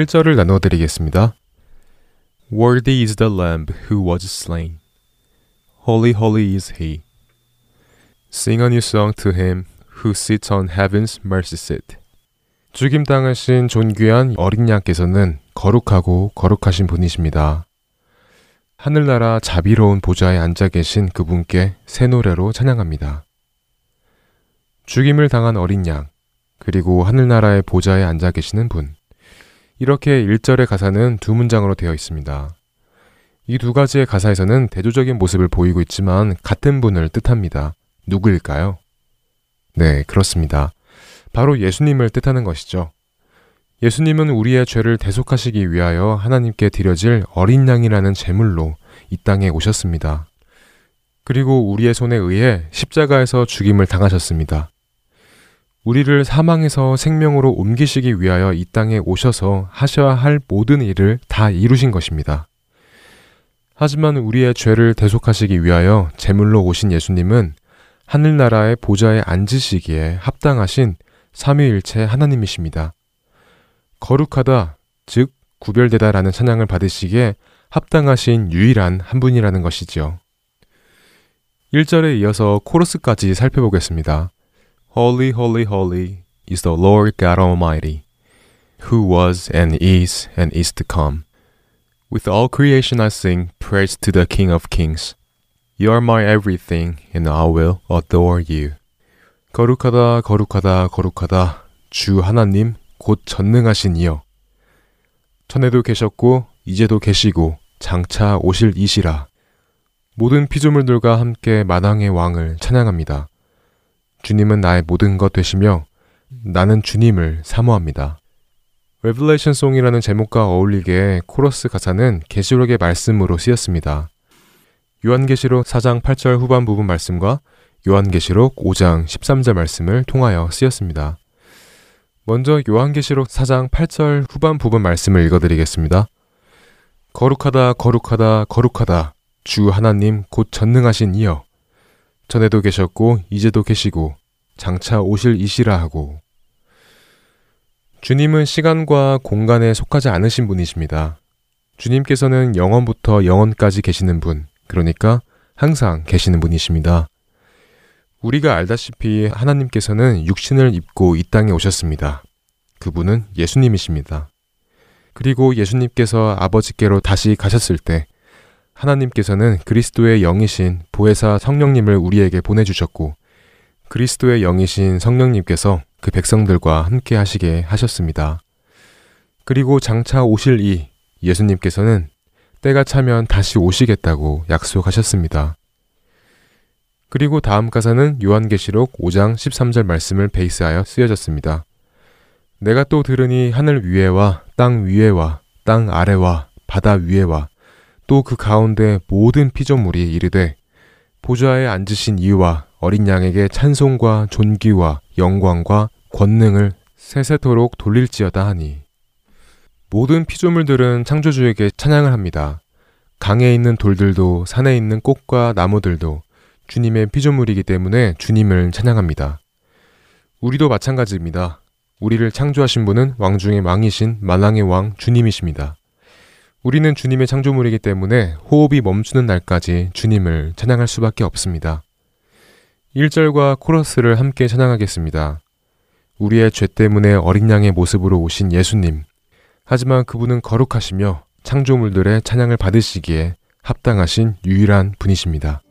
1절을 나누어 드리겠습니다. Worthy is the lamb who was slain. Holy, holy is he. Sing a new song to him who sits on heaven's mercy seat. 죽임 당하신 존귀한 어린 양께서는 거룩하고 거룩하신 분이십니다. 하늘나라 자비로운 보좌에 앉아 계신 그분께 새 노래로 찬양합니다. 죽임을 당한 어린 양, 그리고 하늘나라의 보좌에 앉아 계시는 분. 이렇게 1절의 가사는 두 문장으로 되어 있습니다. 이 두 가지의 가사에서는 대조적인 모습을 보이고 있지만 같은 분을 뜻합니다. 누구일까요? 네, 그렇습니다. 바로 예수님을 뜻하는 것이죠. 예수님은 우리의 죄를 대속하시기 위하여 하나님께 드려질 어린 양이라는 제물로 이 땅에 오셨습니다. 그리고 우리의 손에 의해 십자가에서 죽임을 당하셨습니다. 우리를 사망에서 생명으로 옮기시기 위하여 이 땅에 오셔서 하셔야 할 모든 일을 다 이루신 것입니다. 하지만 우리의 죄를 대속하시기 위하여 제물로 오신 예수님은 하늘나라의 보좌에 앉으시기에 합당하신 삼위일체 하나님이십니다. 거룩하다, 즉 구별되다라는 찬양을 받으시기에 합당하신 유일한 한 분이라는 것이지요. 1절에 이어서 코러스까지 살펴보겠습니다. Holy, holy, holy is the Lord God Almighty, who was and is and is to come. With all creation I sing praise to the King of Kings. You are my everything, and I will adore you. 거룩하다, 거룩하다, 거룩하다. 주 하나님, 곧 전능하신 이여. 전에도 계셨고, 이제도 계시고, 장차 오실 이시라. 모든 피조물들과 함께 만왕의 왕을 찬양합니다. 주님은 나의 모든 것 되시며, 나는 주님을 사모합니다. Revelation Song이라는 제목과 어울리게 코러스 가사는 계시록의 말씀으로 쓰였습니다. 요한계시록 4장 8절 후반 부분 말씀과 요한계시록 5장 13절 말씀을 통하여 쓰였습니다. 먼저 요한계시록 4장 8절 후반 부분 말씀을 읽어드리겠습니다. 거룩하다, 거룩하다, 거룩하다. 주 하나님 곧 전능하신 이여. 전에도 계셨고, 이제도 계시고, 장차 오실 이시라 하고. 주님은 시간과 공간에 속하지 않으신 분이십니다. 주님께서는 영원부터 영원까지 계시는 분, 그러니까 항상 계시는 분이십니다. 우리가 알다시피 하나님께서는 육신을 입고 이 땅에 오셨습니다. 그분은 예수님이십니다. 그리고 예수님께서 아버지께로 다시 가셨을 때 하나님께서는 그리스도의 영이신 보혜사 성령님을 우리에게 보내주셨고 그리스도의 영이신 성령님께서 그 백성들과 함께 하시게 하셨습니다. 그리고 장차 오실 이 예수님께서는 때가 차면 다시 오시겠다고 약속하셨습니다. 그리고 다음 가사는 요한계시록 5장 13절 말씀을 베이스하여 쓰여졌습니다. 내가 또 들으니 하늘 위에와 땅 위에와 땅 아래와 바다 위에와 또 그 가운데 모든 피조물이 이르되 보좌에 앉으신 이와 어린 양에게 찬송과 존귀와 영광과 권능을 세세토록 돌릴지어다 하니 모든 피조물들은 창조주에게 찬양을 합니다. 강에 있는 돌들도 산에 있는 꽃과 나무들도 주님의 피조물이기 때문에 주님을 찬양합니다. 우리도 마찬가지입니다. 우리를 창조하신 분은 왕 중의 왕이신 만왕의 왕 주님이십니다. 우리는 주님의 창조물이기 때문에 호흡이 멈추는 날까지 주님을 찬양할 수밖에 없습니다. 1절과 코러스를 함께 찬양하겠습니다. 우리의 죄 때문에 어린 양의 모습으로 오신 예수님. 하지만 그분은 거룩하시며 창조물들의 찬양을 받으시기에 합당하신 유일한 분이십니다.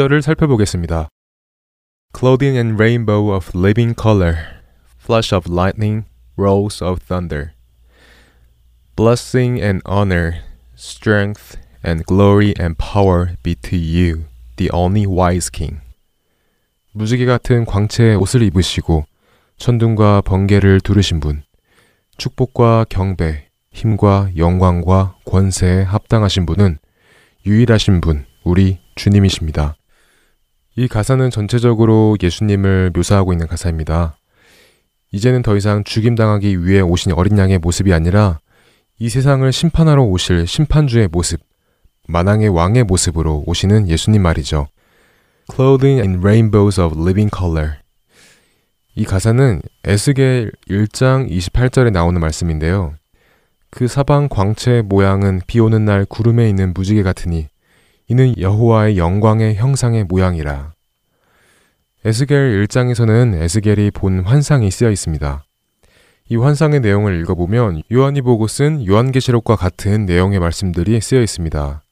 2절을 살펴보겠습니다. Clothing and rainbow of living color, flash of lightning, rolls of thunder. Blessing and honor, strength and glory and power be to you, the only wise king. 무지개 같은 광채의 옷을 입으시고 천둥과 번개를 두르신 분, 축복과 경배, 힘과 영광과 권세에 합당하신 분은 유일하신 분, 우리 주님이십니다. 이 가사는 전체적으로 예수님을 묘사하고 있는 가사입니다. 이제는 더 이상 죽임당하기 위해 오신 어린 양의 모습이 아니라 이 세상을 심판하러 오실 심판주의 모습, 만왕의 왕의 모습으로 오시는 예수님 말이죠. Clothing in rainbows of living color. 이 가사는 에스겔 1장 28절에 나오는 말씀인데요. 그 사방 광채의 모양은 비 오는 날 구름에 있는 무지개 같으니 이는 여호와의 영광의 형상의 모양이라. 에스겔 1장에서는 에스겔이 본 환상이 쓰여 있습니다. 이 환상의 내용을 읽어보면 요한이 보고 쓴 요한계시록과 같은 내용의 말씀들이 쓰여 있습니다.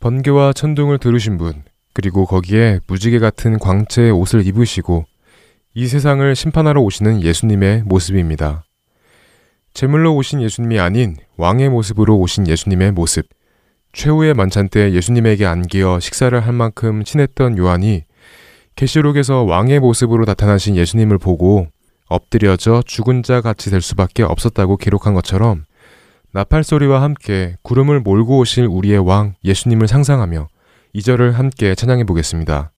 번개와 천둥을 들으신 분, 그리고 거기에 무지개 같은 광채의 옷을 입으시고 이 세상을 심판하러 오시는 예수님의 모습입니다. 제물로 오신 예수님이 아닌 왕의 모습으로 오신 예수님의 모습. 최후의 만찬 때 예수님에게 안기어 식사를 할 만큼 친했던 요한이 계시록에서 왕의 모습으로 나타나신 예수님을 보고 엎드려져 죽은 자 같이 될 수밖에 없었다고 기록한 것처럼 나팔 소리와 함께 구름을 몰고 오실 우리의 왕 예수님을 상상하며 이 절을 함께 찬양해 보겠습니다.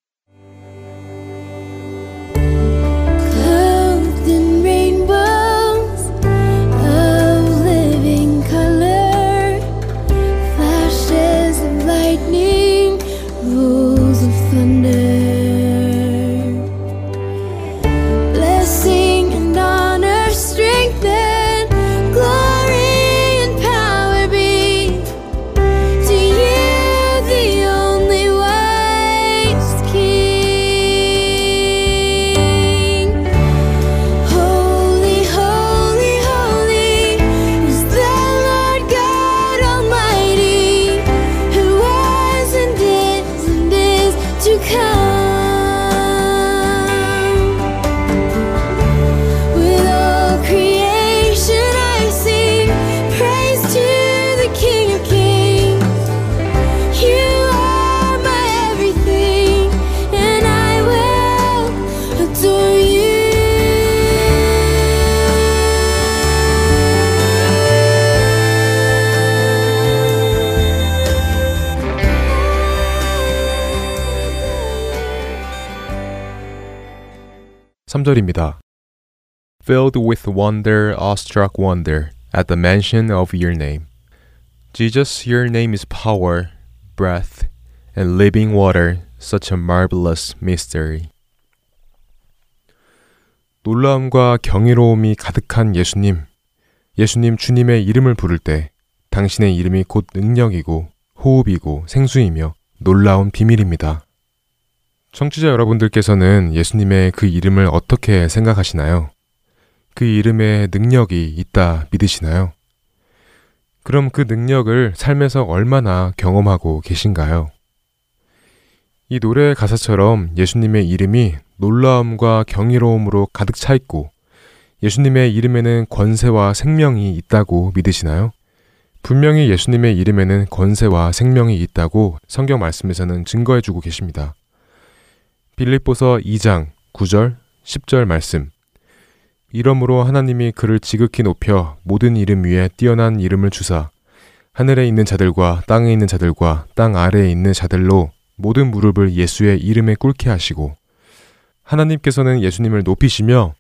3절입니다. Filled with wonder, awestruck wonder at the mention of your name. Jesus, your name is power, breath, and living water, such a marvelous mystery. 놀라움과 경이로움이 가득한 예수님. 예수님 주님의 이름을 부를 때 당신의 이름이 곧 능력이고 호흡이고 생수이며 놀라운 비밀입니다. 청취자 여러분들께서는 예수님의 그 이름을 어떻게 생각하시나요? 그 이름에 능력이 있다 믿으시나요? 그럼 그 능력을 삶에서 얼마나 경험하고 계신가요? 이 노래의 가사처럼 예수님의 이름이 놀라움과 경이로움으로 가득 차 있고 예수님의 이름에는 권세와 생명이 있다고 믿으시나요? 분명히 예수님의 이름에는 권세와 생명이 있다고 성경 말씀에서는 증거해 주고 계십니다. 빌립보서 2장 9절 10절 말씀 이러므로 하나님이 그를 지극히 높여 모든 이름 위에 뛰어난 이름을 주사 하늘에 있는 자들과 땅에 있는 자들과 땅 아래에 있는 자들로 모든 무릎을 예수의 이름에 꿇게 하시고 하나님께서는 예수님을 높이시며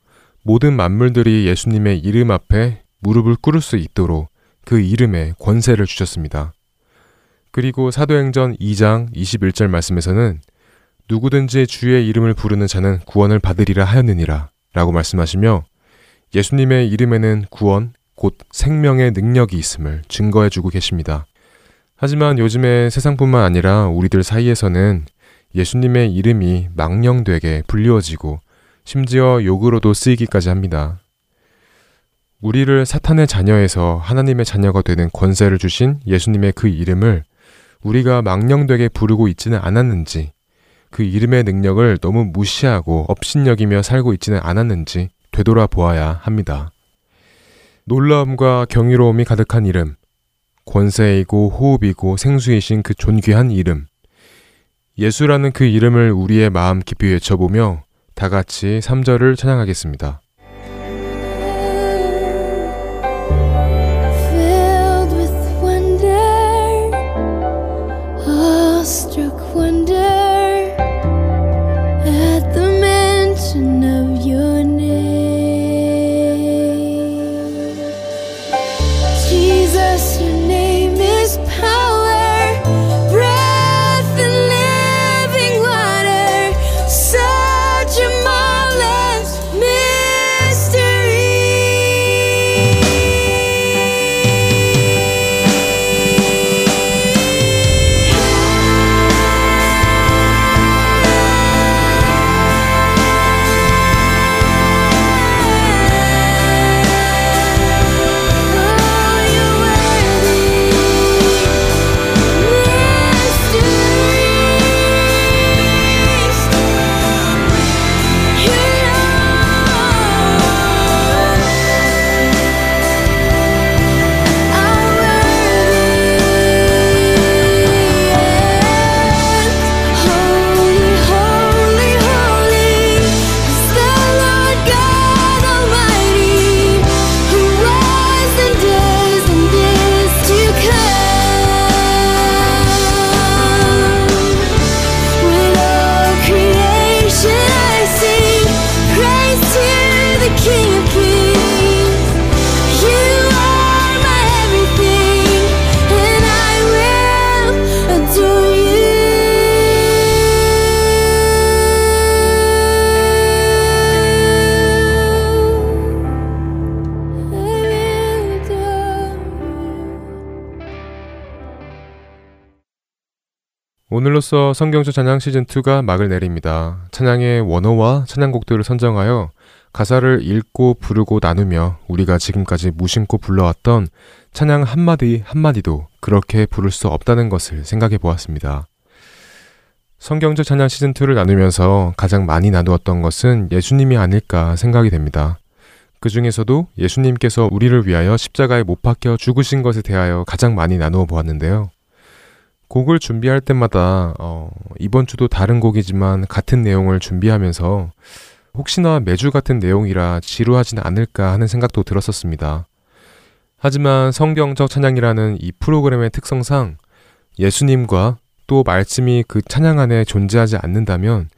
모든 만물들이 예수님의 이름 앞에 무릎을 꿇을 수 있도록 그 이름에 권세를 주셨습니다. 그리고 사도행전 2장 21절 말씀에서는 누구든지 주의 이름을 부르는 자는 구원을 받으리라 하였느니라 라고 말씀하시며 예수님의 이름에는 구원, 곧 생명의 능력이 있음을 증거해 주고 계십니다. 하지만 요즘에 세상뿐만 아니라 우리들 사이에서는 예수님의 이름이 망령되게 불리워지고 심지어 욕으로도 쓰이기까지 합니다. 우리를 사탄의 자녀에서 하나님의 자녀가 되는 권세를 주신 예수님의 그 이름을 우리가 망령되게 부르고 있지는 않았는지 그 이름의 능력을 너무 무시하고 업신여기며 살고 있지는 않았는지 되돌아보아야 합니다. 놀라움과 경이로움이 가득한 이름, 권세이고 호흡이고 생수이신 그 존귀한 이름, 예수라는 그 이름을 우리의 마음 깊이 외쳐보며 다 같이 3절을 찬양하겠습니다. 오늘로써 성경적 찬양 시즌2가 막을 내립니다. 찬양의 원어와 찬양곡들을 선정하여 가사를 읽고 부르고 나누며 우리가 지금까지 무심코 불러왔던 찬양 한마디 한마디도 그렇게 부를 수 없다는 것을 생각해 보았습니다. 성경적 찬양 시즌2를 나누면서 가장 많이 나누었던 것은 예수님이 아닐까 생각이 됩니다. 그 중에서도 예수님께서 우리를 위하여 십자가에 못 박혀 죽으신 것에 대하여 가장 많이 나누어 보았는데요. 곡을 준비할 때마다 어, 이번 주도 다른 곡이지만 같은 내용을 준비하면서 혹시나 매주 같은 내용이라 지루하진 않을까 하는 생각도 들었었습니다. 하지만 성경적 찬양이라는 이 프로그램의 특성상 예수님과 또 말씀이 그 찬양 안에 존재하지 않는다면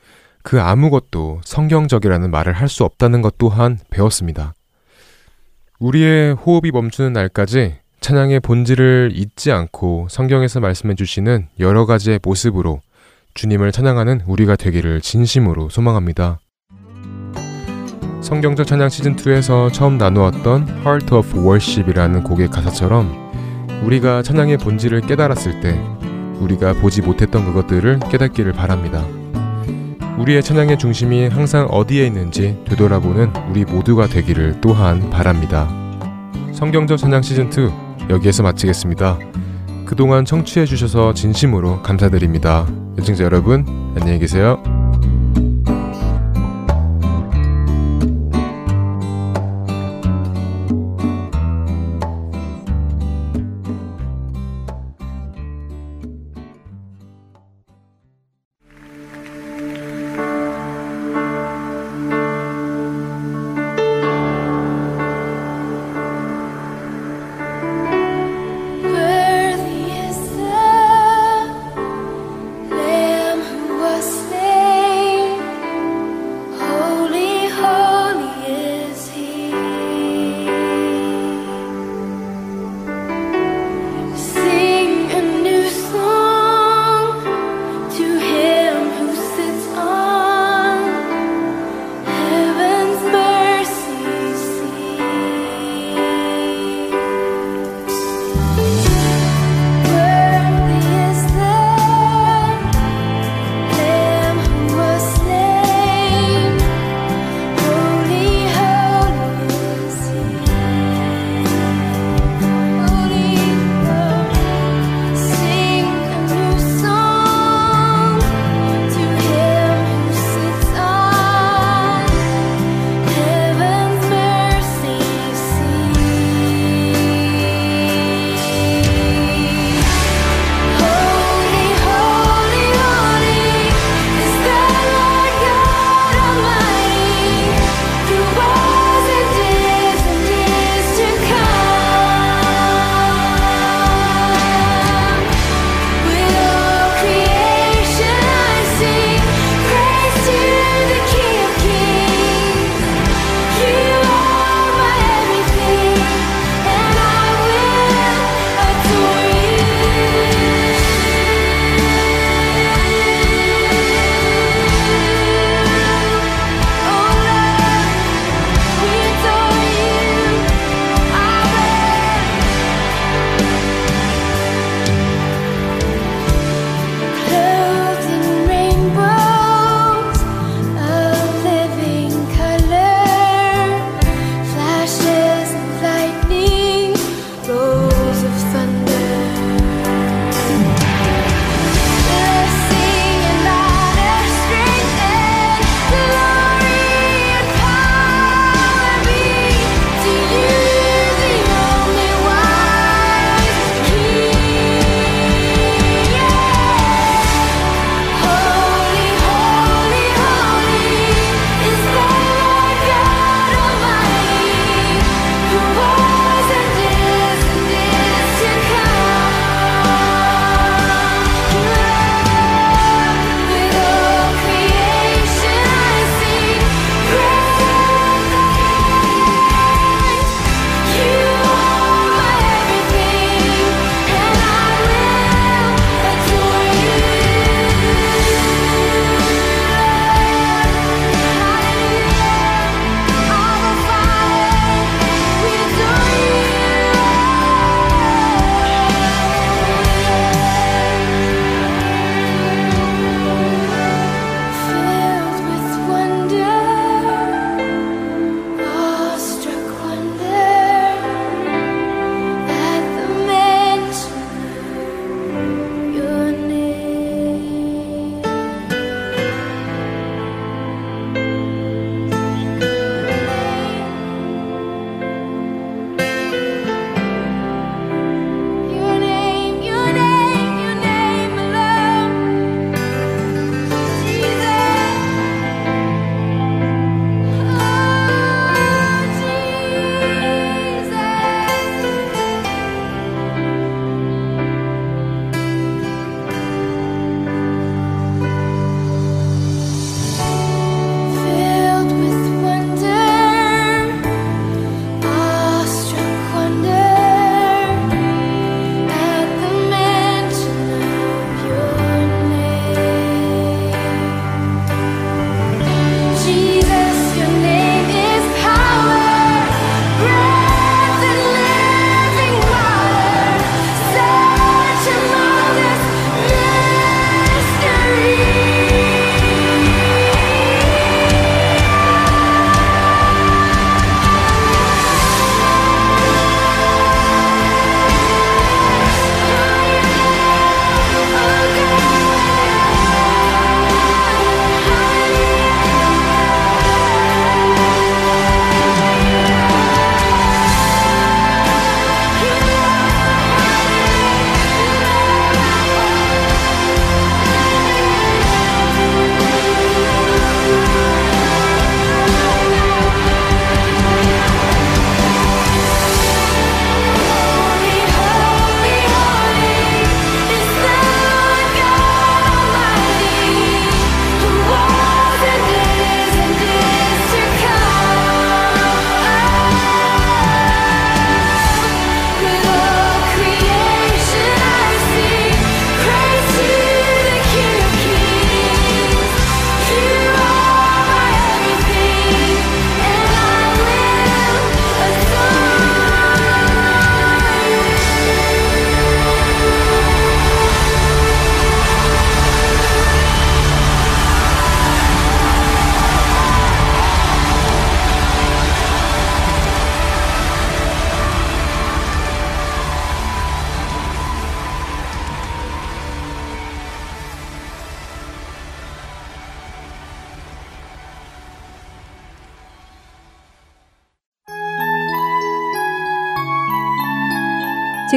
그 아무것도 성경적이라는 말을 할 수 없다는 것 또한 배웠습니다. 우리의 호흡이 멈추는 날까지 찬양의 본질을 잊지 않고 성경에서 말씀해 주시는 여러 가지의 모습으로 주님을 찬양하는 우리가 되기를 진심으로 소망합니다. 성경적 찬양 시즌2에서 처음 나누었던 Heart of Worship이라는 곡의 가사처럼 우리가 찬양의 본질을 깨달았을 때 우리가 보지 못했던 그것들을 깨닫기를 바랍니다. 우리의 찬양의 중심이 항상 어디에 있는지 되돌아보는 우리 모두가 되기를 또한 바랍니다. 성경적 찬양 시즌2 여기에서 마치겠습니다. 그동안 청취해주셔서 진심으로 감사드립니다. 애청자 여러분, 안녕히 계세요.